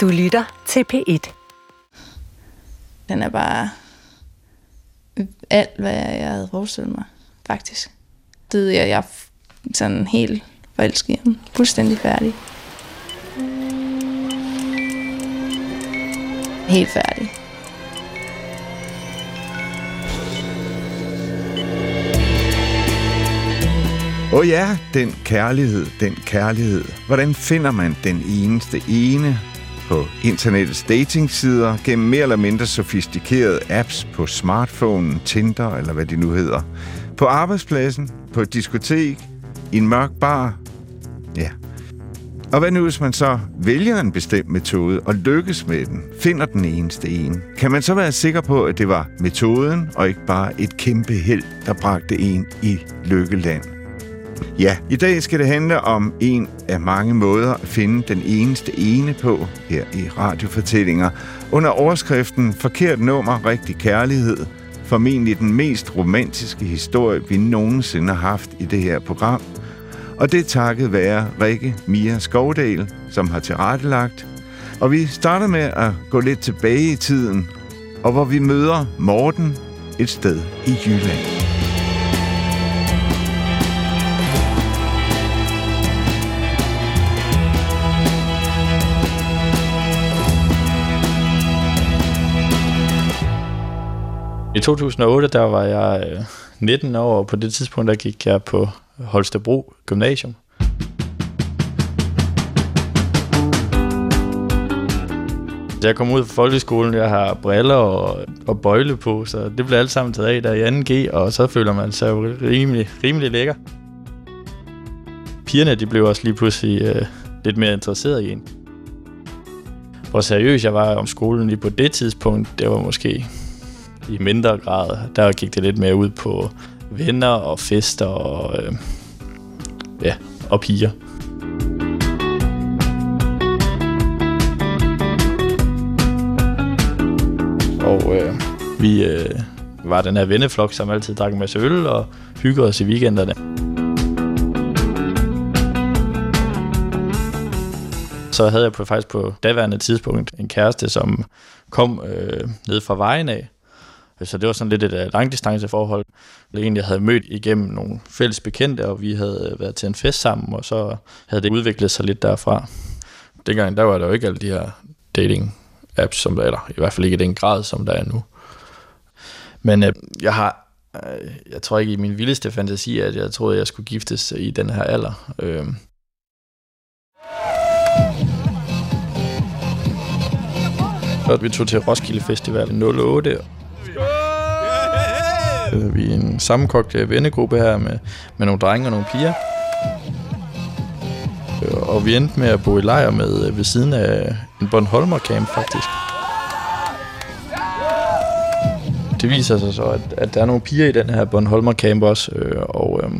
Du lytter til P1. Den er bare alt, hvad jeg havde forestillet mig, faktisk. Det er jeg er sådan helt forelsket i. Fuldstændig færdig. Helt færdig. Åh oh ja, den kærlighed, den kærlighed. Hvordan finder man den eneste ene på internettets datingsider gennem mere eller mindre sofistikerede apps på smartphone, Tinder eller hvad de nu hedder? På arbejdspladsen, på et diskotek, i en mørk bar? Ja. Og hvad nu, hvis man så vælger en bestemt metode og lykkes med den, finder den eneste en? Kan man så være sikker på, at det var metoden og ikke bare et kæmpe held, der bragte en i lykkeland? Ja, i dag skal det handle om en af mange måder at finde den eneste ene på her i radiofortællinger. Under overskriften Forkert nummer, rigtig kærlighed. Formentlig den mest romantiske historie, vi nogensinde har haft i det her program. Og det er takket være Rikke Mia Skovdal, som har tilrettelagt. Og vi starter med at gå lidt tilbage i tiden, og hvor vi møder Morten et sted i Jylland. I 2008, der var jeg øh, 19 år, og på det tidspunkt, der gik jeg på Holstebro Gymnasium. Da jeg kom ud fra folkeskolen, jeg har briller og, og bøjle på, så det blev alt sammen taget af der i 2G, og så føler man sig jo rimelig, rimelig lækker. Pigerne, de blev også lige pludselig øh, lidt mere interesseret i en. Hvor seriøs jeg var om skolen lige på det tidspunkt, det var måske i mindre grad. Der gik det lidt mere ud på venner og fester og, øh, ja, og piger. Og øh, vi øh, var den her venneflok, som altid drak en masse øl og hyggede os i weekenderne. Så havde jeg på, faktisk på daværende tidspunkt en kæreste, som kom øh, ned fra vejen af, så det var sådan lidt et uh, langdistanceforhold. jeg egentlig, havde mødt igennem nogle fælles bekendte, og vi havde øh, været til en fest sammen, og så havde det udviklet sig lidt derfra. Dengang, der var der jo ikke alle de her dating apps, som der er der. I hvert fald ikke i den grad, som der er nu. Men uh, jeg har, jeg tror ikke i min vildeste fantasi, at jeg troede, at jeg skulle giftes i den her alder. Uh, vi tog til Roskilde Festival 08, Øh, vi er en sammenkogt øh, vennegruppe her med, med nogle drenge og nogle piger. Øh, og vi endte med at bo i lejr med øh, ved siden af en Bornholmer camp faktisk. Det viser sig så, at, at der er nogle piger i den her Bornholmer camp også, øh, og øh,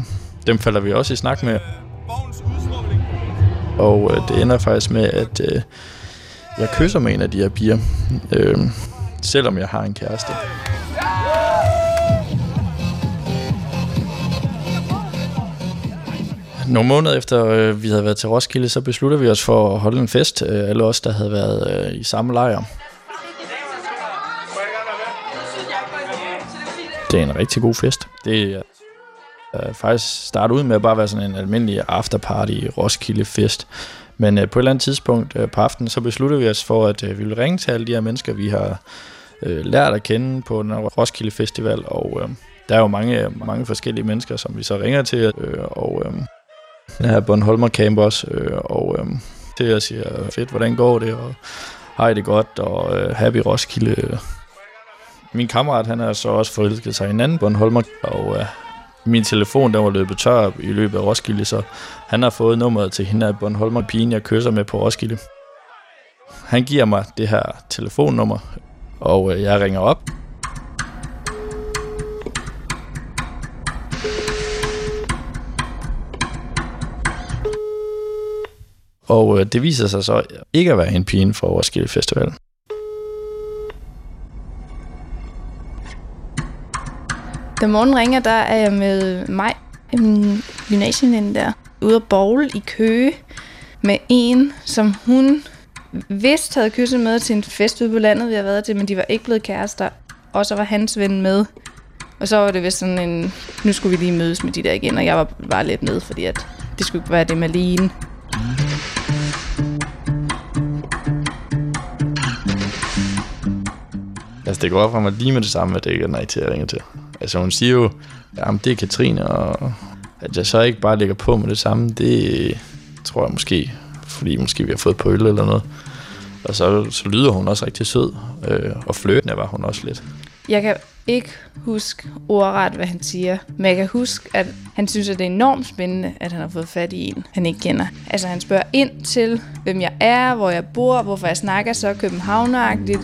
dem falder vi også i snak med. Og øh, det ender faktisk med, at øh, jeg kysser med en af de her piger, øh, selvom jeg har en kæreste. Nogle måneder efter øh, vi havde været til Roskilde, så besluttede vi os for at holde en fest. Øh, alle os, der havde været øh, i samme lejr. Det er en rigtig god fest. Det er øh, faktisk startet ud med at bare være sådan en almindelig afterparty Roskilde fest. Men øh, på et eller andet tidspunkt øh, på aftenen, så besluttede vi os for, at øh, vi ville ringe til alle de her mennesker, vi har øh, lært at kende på den Roskilde Festival. Og øh, der er jo mange, mange forskellige mennesker, som vi så ringer til. Øh, og øh, den her Bornholmer camp også, øh, og øh, det jeg siger, fedt, hvordan går det, og har det godt, og øh, happy Roskilde. Min kammerat, han er så også forelsket sig i en anden Bornholmer, og øh, min telefon, der var løbet tør i løbet af Roskilde, så han har fået nummeret til hende af Bornholmer pigen, jeg kysser med på Roskilde. Han giver mig det her telefonnummer, og øh, jeg ringer op, Og øh, det viser sig så ikke at være en pige fra Roskilde Festival. Da morgen ringer, der er jeg med mig, en gymnasieveninde der, ude at bowl i Køge med en, som hun vist havde kysset med til en fest ude på landet, vi har været til, men de var ikke blevet kærester. Og så var hans ven med. Og så var det vist sådan en, nu skulle vi lige mødes med de der igen, og jeg var bare lidt med, fordi at det skulle ikke være det med Line. Det går op for mig lige med det samme, at det ikke er nej til at ringe til. Altså, hun siger jo, jamen, det er Katrine, og at jeg så ikke bare lægger på med det samme, det tror jeg måske, fordi måske vi har fået på øl eller noget. Og så, så lyder hun også rigtig sød, øh, og fløtende var hun også lidt. Jeg kan ikke huske ordret, hvad han siger, men jeg kan huske, at han synes, at det er enormt spændende, at han har fået fat i en, han ikke kender. Altså han spørger ind til, hvem jeg er, hvor jeg bor, hvorfor jeg snakker så københavneragtigt.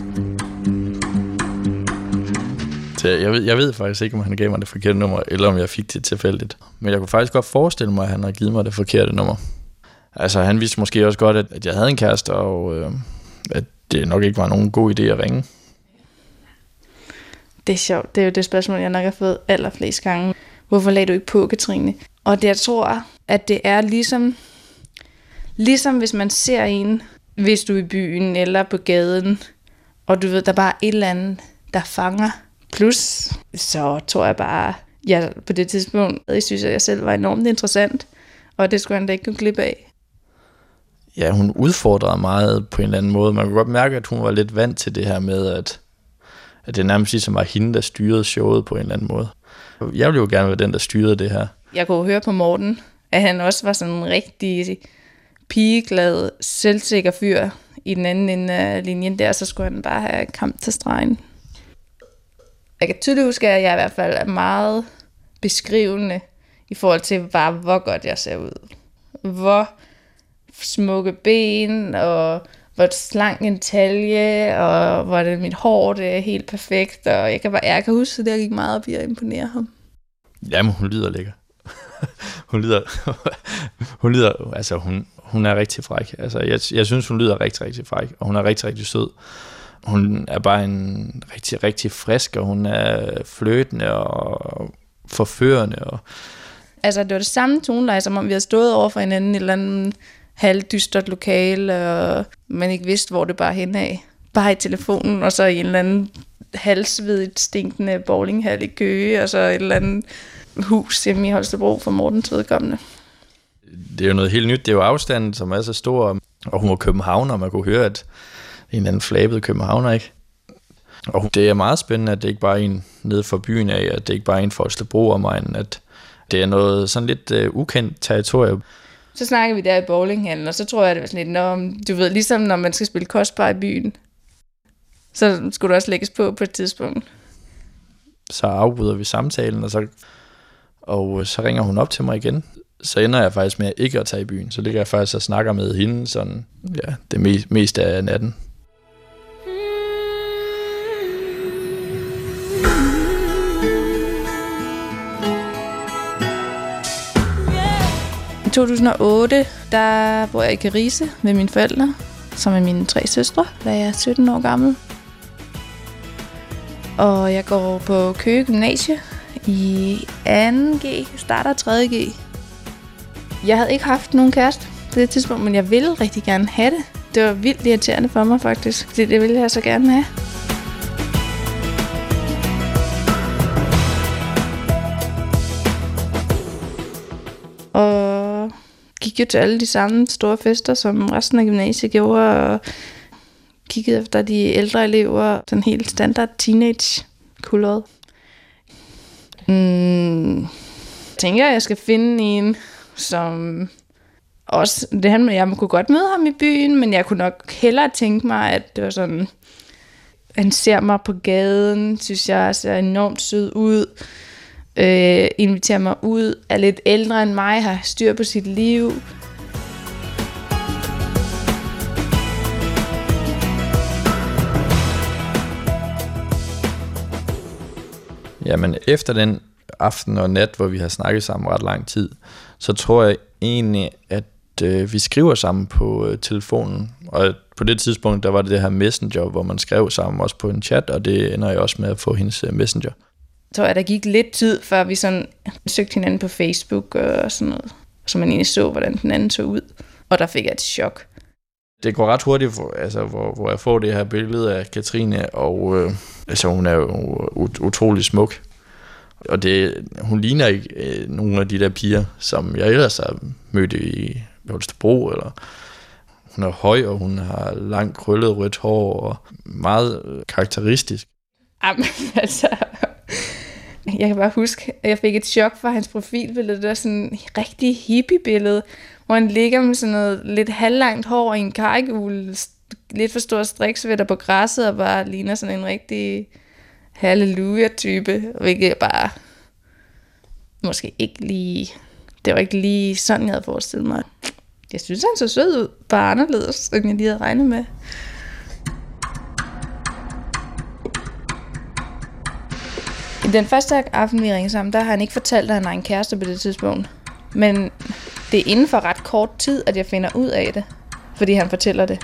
Så jeg ved, jeg ved faktisk ikke, om han gav mig det forkerte nummer, eller om jeg fik det tilfældigt. Men jeg kunne faktisk godt forestille mig, at han har givet mig det forkerte nummer. Altså, han vidste måske også godt, at, at jeg havde en kæreste, og øh, at det nok ikke var nogen god idé at ringe. Det er sjovt. Det er jo det spørgsmål, jeg nok har fået allerflest gange. Hvorfor lagde du ikke på, Katrine? Og det, jeg tror, at det er ligesom, ligesom hvis man ser en, hvis du er i byen eller på gaden, og du ved, der er bare et eller andet, der fanger. Plus, så tror jeg bare, jeg på det tidspunkt, jeg synes, at jeg selv var enormt interessant, og det skulle han da ikke kunne glip af. Ja, hun udfordrede meget på en eller anden måde. Man kunne godt mærke, at hun var lidt vant til det her med, at, at det nærmest ligesom var hende, der styrede showet på en eller anden måde. Jeg ville jo gerne være den, der styrede det her. Jeg kunne høre på Morten, at han også var sådan en rigtig pigeglad, selvsikker fyr i den anden ende af linjen der, så skulle han bare have kamp til stregen. Jeg kan tydeligt huske, at jeg i hvert fald er meget beskrivende i forhold til bare, hvor godt jeg ser ud. Hvor smukke ben, og hvor slank en talje, og hvor det mit hår det er helt perfekt, og jeg kan bare jeg kan huske, at jeg gik meget op i at imponere ham. Jamen, hun lyder lækker. hun lyder, hun lyder, altså hun, hun er rigtig fræk. Altså, jeg, jeg synes, hun lyder rigtig, rigtig fræk, og hun er rigtig, rigtig sød. Hun er bare en rigtig, rigtig frisk, og hun er fløtende og forførende. Og... Altså, det var det samme toneleje, som om vi havde stået over for hinanden i et eller andet halvdystert lokale, og man ikke vidste, hvor det bare hen af. Bare i telefonen, og så i en eller anden halsvedigt stinkende bowlinghal i Køge, og så et eller andet hus hjemme i Holstebro for Mortens vedkommende. Det er jo noget helt nyt. Det er jo afstanden, som er så stor, og hun var København, og man kunne høre, at en eller anden flabet københavner, ikke? Og det er meget spændende, at det ikke bare er en nede for byen af, at det ikke bare er en for Holstebro og mig, at det er noget sådan lidt uh, ukendt territorium. Så snakker vi der i bowlinghallen, og så tror jeg, det var sådan lidt, når, du ved, ligesom når man skal spille kostbar i byen, så skulle du også lægges på på et tidspunkt. Så afbryder vi samtalen, og så, og så ringer hun op til mig igen. Så ender jeg faktisk med ikke at tage i byen. Så ligger jeg faktisk og snakker med hende sådan, ja, det mest, meste af natten. 2008, der bor jeg i Carise med mine forældre, som er mine tre søstre, da jeg er 17 år gammel. Og jeg går på Køge Gymnasie i 2G, starter 3G. Jeg havde ikke haft nogen kæreste på det tidspunkt, men jeg ville rigtig gerne have det. Det var vildt irriterende for mig faktisk, fordi det ville jeg så gerne have. Gik jo til alle de samme store fester, som resten af gymnasiet gjorde, og kiggede efter de ældre elever, den helt standard teenage kulod. Mm, jeg tænker, at jeg skal finde en, som også, det handler, jeg kunne godt møde ham i byen, men jeg kunne nok hellere tænke mig, at det var sådan, han ser mig på gaden, synes jeg ser enormt sød ud, øh, inviterer mig ud, er lidt ældre end mig, har styr på sit liv. Jamen, efter den aften og nat, hvor vi har snakket sammen ret lang tid, så tror jeg egentlig, at øh, vi skriver sammen på øh, telefonen. Og på det tidspunkt, der var det det her messenger, hvor man skrev sammen også på en chat, og det ender jeg også med at få hendes øh, messenger. Så tror jeg, der gik lidt tid, før vi sådan søgte hinanden på Facebook og sådan noget. Så man egentlig så, hvordan den anden så ud. Og der fik jeg et chok. Det går ret hurtigt, for, altså, hvor, hvor jeg får det her billede af Katrine, og øh, altså, hun er jo ut- utrolig smuk. Og det, hun ligner ikke øh, nogen af de der piger, som jeg ellers har mødt i Holstebro, eller hun er høj, og hun har langt krøllet rødt hår, og meget øh, karakteristisk. Jamen, altså... Jeg kan bare huske, at jeg fik et chok for hans profilbillede. Det var sådan et rigtig hippie-billede, hvor han ligger med sådan noget lidt halvlangt hår i en karikul, lidt for stor striksvætter på græsset, og bare ligner sådan en rigtig halleluja-type, hvilket bare måske ikke lige... Det var ikke lige sådan, jeg havde forestillet mig. Jeg synes, han så sød ud, bare anderledes, end jeg lige havde regnet med. I den første aften, vi ringede sammen, der har han ikke fortalt, at han har en kæreste på det tidspunkt. Men det er inden for ret kort tid, at jeg finder ud af det, fordi han fortæller det.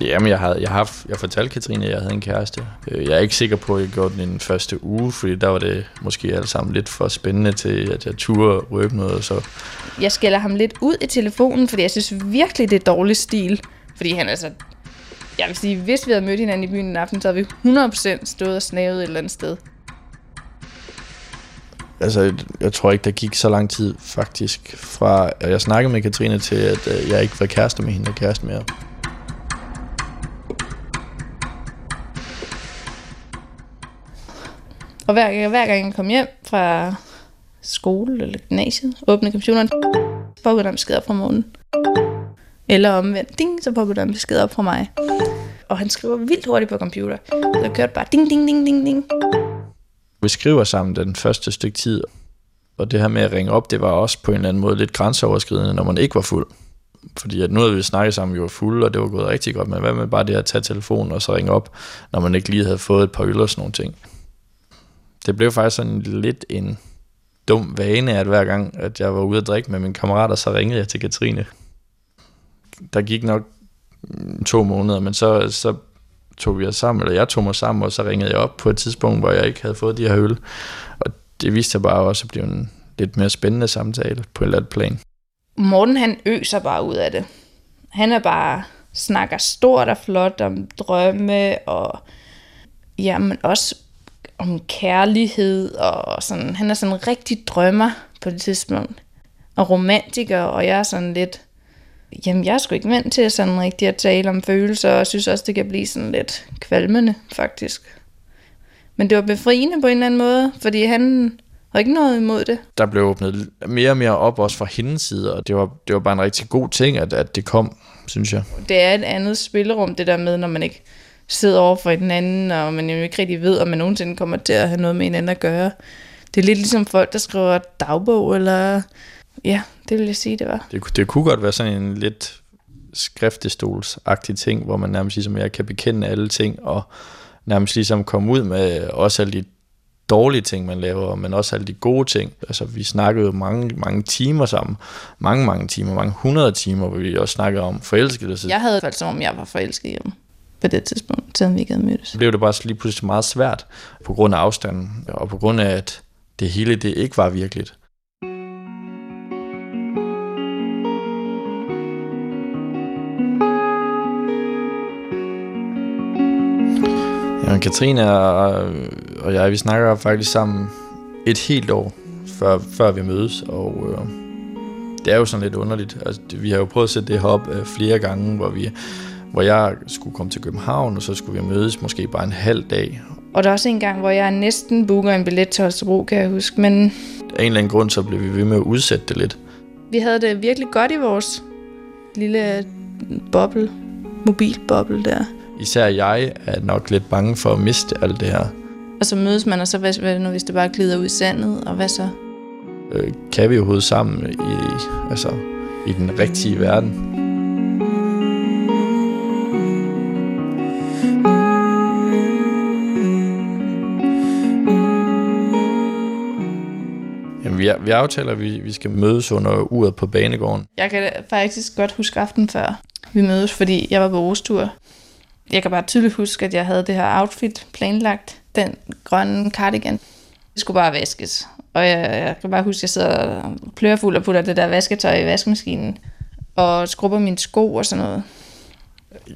Jamen, jeg, havde, jeg, har, jeg fortalte Katrine, at jeg havde en kæreste. Øh, Jeg er ikke sikker på, at jeg gjorde den i den første uge, fordi der var det måske alt sammen lidt for spændende til, at jeg turde røbe noget. Så Jeg skælder ham lidt ud i telefonen, fordi jeg synes virkelig, det er dårlig stil. Fordi han altså... Jeg vil sige, hvis vi havde mødt hinanden i byen en aften, så havde vi 100% stået og snavet et eller andet sted. altså, jeg tror ikke, der gik så lang tid faktisk fra, at jeg snakkede med Katrine til, at øh, jeg ikke var kæreste med hende og kæreste mere. Og hver, hver gang jeg kom hjem fra skole eller gymnasiet, åbnede computeren, poppede der en besked op fra morgenen. Eller omvendt, ding, så popper der en besked op fra mig. Og han skriver vildt hurtigt på computer. Så jeg kørte bare ding, ding, ding, ding, ding. Vi skriver sammen den første stykke tid, og det her med at ringe op, det var også på en eller anden måde lidt grænseoverskridende, når man ikke var fuld. Fordi at nu havde vi snakket sammen, vi var fulde, og det var gået rigtig godt, men hvad med bare det at tage telefonen og så ringe op, når man ikke lige havde fået et par øl og sådan nogle ting. Det blev faktisk sådan lidt en dum vane, at hver gang, at jeg var ude at drikke med mine kammerater, så ringede jeg til Katrine. Der gik nok mm, to måneder, men så, så tog vi os sammen, eller jeg tog mig sammen, og så ringede jeg op på et tidspunkt, hvor jeg ikke havde fået de her øl. Og det viste sig bare også at blive en lidt mere spændende samtale på et eller andet plan. Morten han øser bare ud af det. Han er bare snakker stort og flot om drømme og jamen også om kærlighed og sådan. Han er sådan en rigtig drømmer på det tidspunkt. Og romantiker, og jeg er sådan lidt, jamen jeg er sgu ikke vant til sådan rigtig at tale om følelser, og synes også, det kan blive sådan lidt kvalmende, faktisk. Men det var befriende på en eller anden måde, fordi han havde ikke noget imod det. Der blev åbnet mere og mere op også fra hendes side, og det var, det var bare en rigtig god ting, at, at det kom, synes jeg. det er et andet spillerum, det der med, når man ikke sidder over for hinanden, og man jo ikke rigtig ved, om man nogensinde kommer til at have noget med hinanden at gøre. Det er lidt ligesom folk, der skriver dagbog, eller... Ja, det vil jeg sige, det var. Det, det kunne godt være sådan en lidt skriftestolsagtig ting, hvor man nærmest ligesom jeg kan bekende alle ting, og nærmest ligesom komme ud med også alle de dårlige ting, man laver, men også alle de gode ting. Altså, vi snakkede jo mange, mange timer sammen. Mange, mange timer. Mange hundrede timer, hvor vi også snakkede om forelskelse. Jeg havde følt som om, jeg var forelsket ham på det tidspunkt, selvom vi ikke havde mødtes. Så blev det bare lige pludselig meget svært på grund af afstanden, og på grund af, at det hele det ikke var virkeligt. Jamen, Katrine og, og jeg, vi snakker faktisk sammen et helt år, før, før vi mødes, og øh, det er jo sådan lidt underligt. Altså, vi har jo prøvet at sætte det her op øh, flere gange, hvor, vi, hvor jeg skulle komme til København, og så skulle vi mødes måske bare en halv dag. Og der er også en gang, hvor jeg næsten booker en billet til Holstebro, kan jeg huske. Men Af en eller anden grund, så blev vi ved med at udsætte det lidt. vi havde det virkelig godt i vores lille boble, mobilboble der. Især jeg er nok lidt bange for at miste alt det her. Og så mødes man, og så hvad, hvad nu, hvis det bare glider ud i sandet, og hvad så? Øh, kan vi overhovedet sammen i, altså, i den rigtige verden? Jamen, vi, vi aftaler, at vi, vi skal mødes under uret på banegården. Jeg kan faktisk godt huske aften før vi mødes, fordi jeg var på Ostur. Jeg kan bare tydeligt huske, at jeg havde det her outfit planlagt. Den grønne cardigan. Det skulle bare vaskes. Og jeg, jeg kan bare huske, at jeg sidder og plører fuld og putter det der vasketøj i vaskemaskinen. Og skrubber mine sko og sådan noget.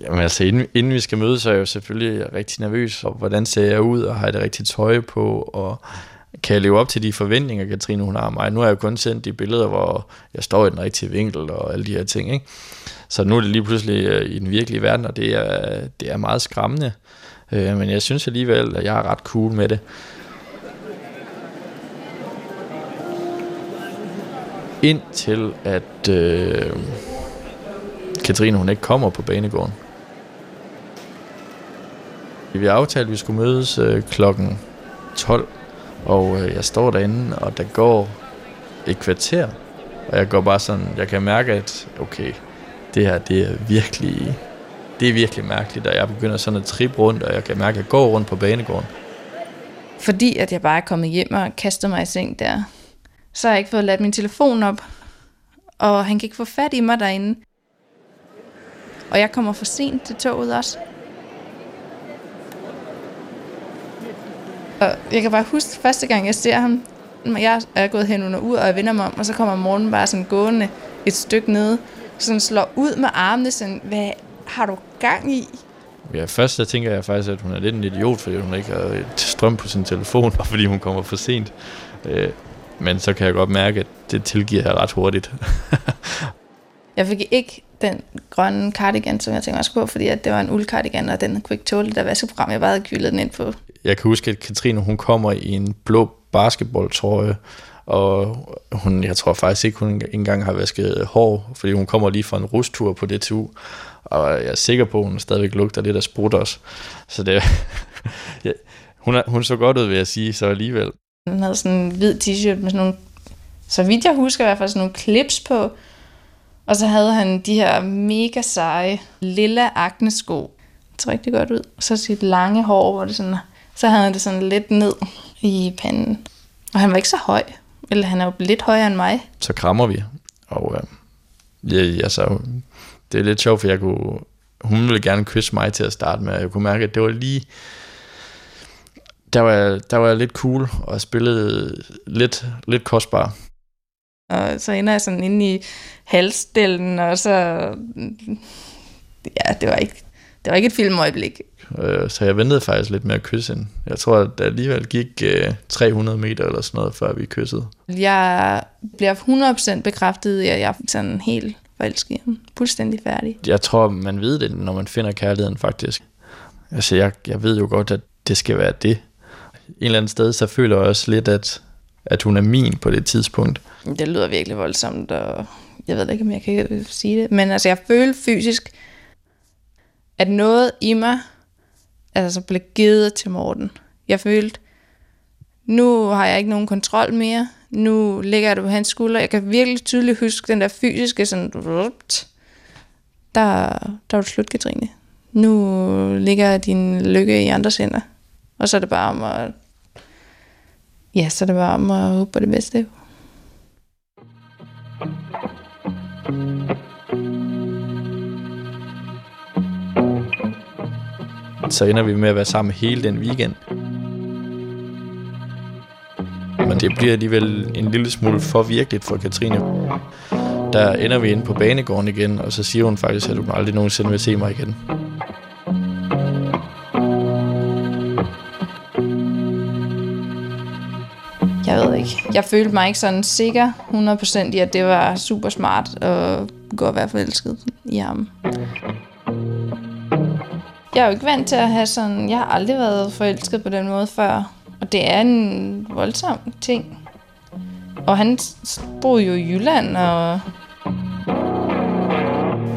Jamen altså, inden, inden vi skal mødes, så er jeg jo selvfølgelig rigtig nervøs. Og hvordan ser jeg ud, og har jeg det rigtige tøj på, og kan jeg leve op til de forventninger, Katrine hun har af mig. Nu har jeg jo kun sendt de billeder, hvor jeg står i den rigtige vinkel og alle de her ting. Ikke? Så nu er det lige pludselig øh, i den virkelige verden, og det er, det er meget skræmmende. Øh, men jeg synes alligevel, at jeg er ret cool med det. Indtil at øh, Katrine hun ikke kommer på banegården. Vi aftalte, at vi skulle mødes øh, klokken 12, og øh, jeg står derinde, og der går et kvarter, og jeg går bare sådan, jeg kan mærke, at okay, det her, det er virkelig, det er virkelig mærkeligt, og jeg begynder sådan at trippe rundt, og jeg kan mærke, at jeg går rundt på banegården. Fordi at jeg bare er kommet hjem og kastet mig i seng der, så har jeg ikke fået ladt min telefon op, og han kan ikke få fat i mig derinde. Og jeg kommer for sent til toget også. Og jeg kan bare huske, første gang jeg ser ham, jeg er gået hen under ud, og jeg vender mig om, og så kommer morgen bare sådan gående et stykke ned, sådan slår ud med armene, sådan, hvad har du gang i? Ja, først så tænker jeg faktisk, at hun er lidt en idiot, fordi hun ikke har strøm på sin telefon, og fordi hun kommer for sent. Øh, men så kan jeg godt mærke, at det tilgiver jeg ret hurtigt. jeg fik ikke den grønne cardigan, som jeg tænkte også på, fordi at det var en uldcardigan, og den kunne ikke tåle det der vaskeprogram. Jeg bare havde kyldet den ind på. Jeg kan huske, at Katrine hun kommer i en blå basketballtrøje, og hun, jeg tror faktisk ikke, hun engang har vasket hår, fordi hun kommer lige fra en rustur på DTU, og jeg er sikker på, at hun stadigvæk lugter lidt af sprut også. Så det, ja, hun, er, hun så godt ud, vil jeg sige, så alligevel. Hun havde sådan en hvid t-shirt med sådan nogle, så vidt jeg husker i hvert fald, sådan nogle clips på, og så havde han de her mega seje, lilla aknesko. Det så rigtig godt ud. Og så sit lange hår, hvor det sådan, så havde han det sådan lidt ned i panden. Og han var ikke så høj. Eller han er jo lidt højere end mig. Så krammer vi. Og øh, ja, altså, det er lidt sjovt, for jeg kunne, hun ville gerne kysse mig til at starte med. Jeg kunne mærke, at det var lige... Der var, der var jeg lidt cool, og spillede lidt, lidt kostbar. Og så ender jeg sådan inde i halsdelen, og så... Ja, det var ikke, det var ikke et filmøjeblik. Øh, så jeg ventede faktisk lidt med at kysse hende. Jeg tror, at det alligevel gik 300 øh, meter eller sådan noget, før vi kyssede. Jeg bliver 100% bekræftet i, at jeg er sådan helt forelsket i ham. Fuldstændig færdig. Jeg tror, man ved det, når man finder kærligheden faktisk. Altså, jeg, jeg ved jo godt, at det skal være det. En eller anden sted, så føler jeg også lidt, at, at hun er min på det tidspunkt. Det lyder virkelig voldsomt, og jeg ved ikke, om jeg kan sige det. Men altså, jeg føler fysisk, at noget i mig altså blev givet til Morten. Jeg følte, nu har jeg ikke nogen kontrol mere. Nu ligger jeg det på hans skulder. Jeg kan virkelig tydeligt huske den der fysiske sådan, der, der var det slut, Katrine. Nu ligger din lykke i andres hænder. Og så er det bare om at, ja, så det var om at håbe på det bedste. Så ender vi med at være sammen hele den weekend. Men det bliver alligevel en lille smule for virkeligt for Katrine. Der ender vi inde på banegården igen, og så siger hun faktisk, at hun aldrig nogensinde vil se mig igen. Ikke. Jeg følte mig ikke sådan sikker 100% i, at det var super smart at gå og være forelsket i ham. Jeg er jo ikke vant til at have sådan... Jeg har aldrig været forelsket på den måde før. Og det er en voldsom ting. Og han boede jo i Jylland, og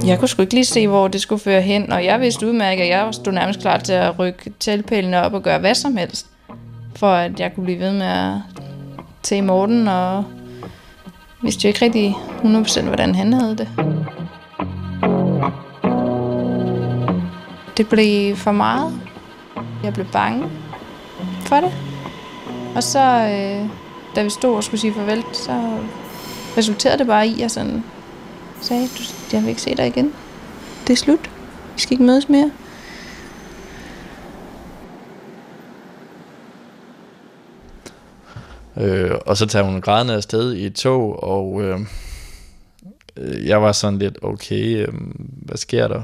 jeg kunne sgu ikke lige se, hvor det skulle føre hen, og jeg vidste udmærket, at jeg stod nærmest klar til at rykke tilpælene op og gøre hvad som helst, for at jeg kunne blive ved med at tage Morten, og vidste jo ikke rigtig 100% hvordan han havde det. Det blev for meget. Jeg blev bange for det. Og så, øh, da vi stod og skulle sige farvel, så resulterede det bare i, at jeg sådan sagde, du, jeg vil ikke se dig igen. Det er slut. Vi skal ikke mødes mere. Øh, og så tager hun grædende afsted i et tog, og øh, øh, jeg var sådan lidt, okay, øh, hvad sker der?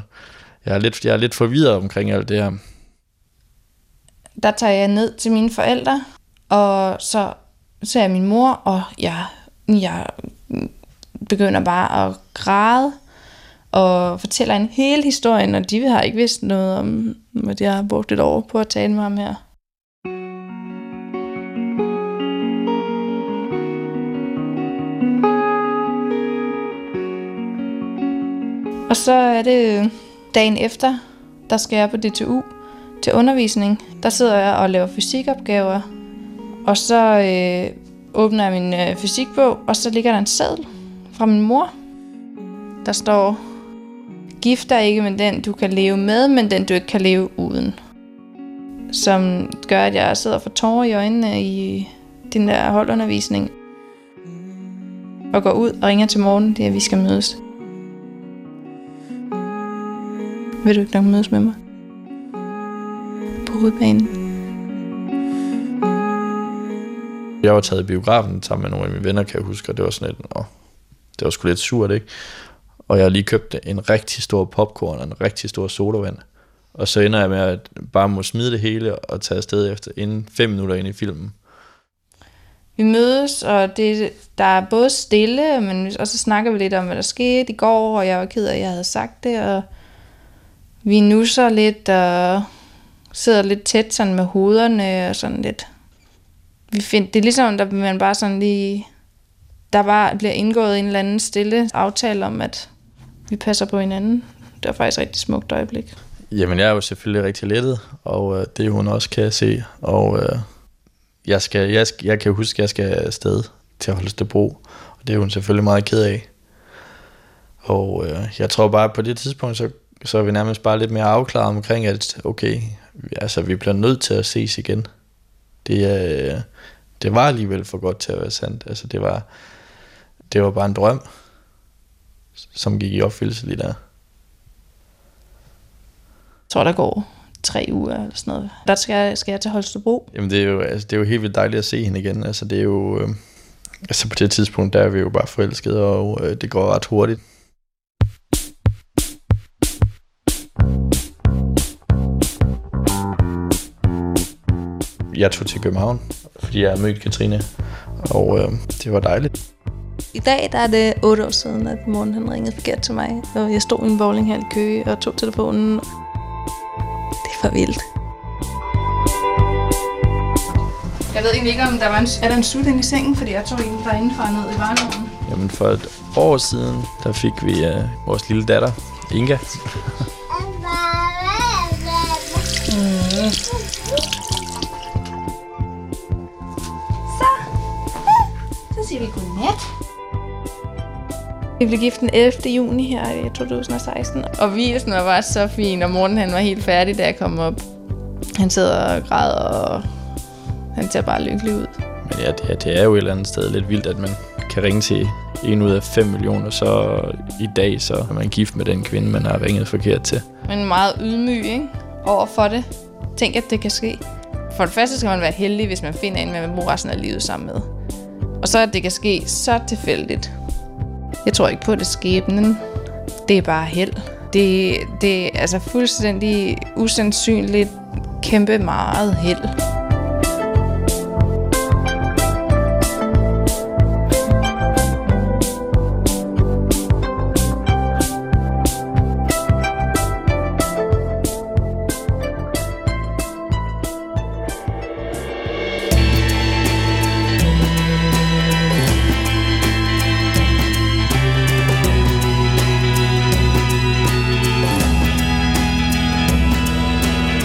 Jeg er, lidt, jeg er lidt forvirret omkring alt det her. Der tager jeg ned til mine forældre, og så ser jeg min mor, og jeg, jeg begynder bare at græde, og fortæller en hele historien, og de har ikke vidst noget om, at jeg har brugt et år på at tale med ham her. Og så er det dagen efter, der skal jeg på DTU til undervisning. Der sidder jeg og laver fysikopgaver, og så øh, åbner jeg min øh, fysikbog, og så ligger der en seddel fra min mor. Der står, gift dig ikke med den, du kan leve med, men den, du ikke kan leve uden. Som gør, at jeg sidder for tårer i øjnene i den der holdundervisning. Og går ud og ringer til morgen, det er, at vi skal mødes. Vil du ikke nok mødes med mig? På hovedbanen. Jeg var taget i biografen sammen med nogle af mine venner, kan jeg huske, og det var sådan lidt, åh, det var sgu lidt surt, ikke? Og jeg har lige købt en rigtig stor popcorn og en rigtig stor sodavand. Og så ender jeg med at bare må smide det hele og tage afsted efter inden fem minutter ind i filmen. Vi mødes, og det, der er både stille, men og så snakker vi lidt om, hvad der skete i går, og jeg var ked af, at jeg havde sagt det, og vi nusser lidt og sidder lidt tæt sådan med hovederne og sådan lidt. Vi find, det er ligesom, der man bare sådan lige... Der bare bliver indgået en eller anden stille aftale om, at vi passer på hinanden. Det var faktisk et rigtig smukt øjeblik. Jamen, jeg er jo selvfølgelig rigtig lettet, og øh, det er hun også, kan jeg se. Og øh, jeg, skal, jeg, skal, jeg kan huske, at jeg skal afsted til Holstebro, og det er hun selvfølgelig meget ked af. Og øh, jeg tror bare, at på det tidspunkt, så så er vi nærmest bare lidt mere afklaret omkring, at okay, altså vi bliver nødt til at ses igen. Det, øh, det var alligevel for godt til at være sandt. Altså det var, det var bare en drøm, som gik i opfyldelse lige der. Jeg tror, der går tre uger eller sådan noget. Der skal jeg, skal jeg til Holstebro. Jamen det er, jo, altså, det er jo helt vildt dejligt at se hende igen. Altså det er jo, øh, altså på det tidspunkt, der er vi jo bare forelskede, og øh, det går ret hurtigt. Jeg tog til København, fordi jeg mødte Katrine, og øh, det var dejligt. I dag der er det otte år siden, at morgen han ringede forkert til mig, og jeg stod i en bowlinghal i Køge og tog telefonen. Det er for vildt. Jeg ved egentlig ikke, om der var en, er der en sut i sengen, fordi jeg tog en derindefra ned i varmevognen. Jamen for et år siden, der fik vi uh, vores lille datter, Inga. mm. Vi blev gift den 11. juni her i 2016, og hvilesen var bare så fin, og morgen han var helt færdig, da jeg kom op. Han sidder og græder, og han ser bare lykkelig ud. Men ja, det, det er jo et eller andet sted lidt vildt, at man kan ringe til en ud af 5 millioner, så i dag så er man gift med den kvinde, man har ringet forkert til. Men meget ydmyg, ikke? Over for det. Tænk, at det kan ske. For det første skal man være heldig, hvis man finder en, man vil bruge resten af livet sammen med. Og så at det kan ske så tilfældigt. Jeg tror ikke på det skæbnen. Det er bare held. Det, det er altså fuldstændig usandsynligt kæmpe meget held.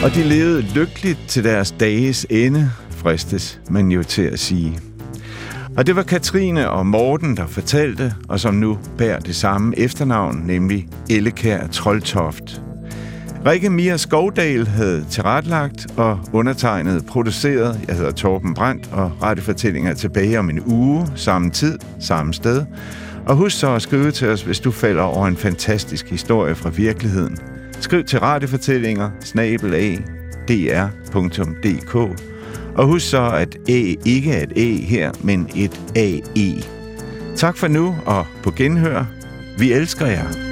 Og de levede lykkeligt til deres dages ende, fristes man jo til at sige. Og det var Katrine og Morten, der fortalte, og som nu bærer det samme efternavn, nemlig Ellekær Troldtoft. Rikke Mia Skovdal havde tilretlagt og undertegnet produceret. Jeg hedder Torben Brandt, og radiofortællinger tilbage om en uge, samme tid, samme sted. Og husk så at skrive til os, hvis du falder over en fantastisk historie fra virkeligheden – Skriv til radiofortællinger, snabel dr.dk. Og husk så, at æ ikke er et æ her, men et AE. Tak for nu, og på genhør. Vi elsker jer.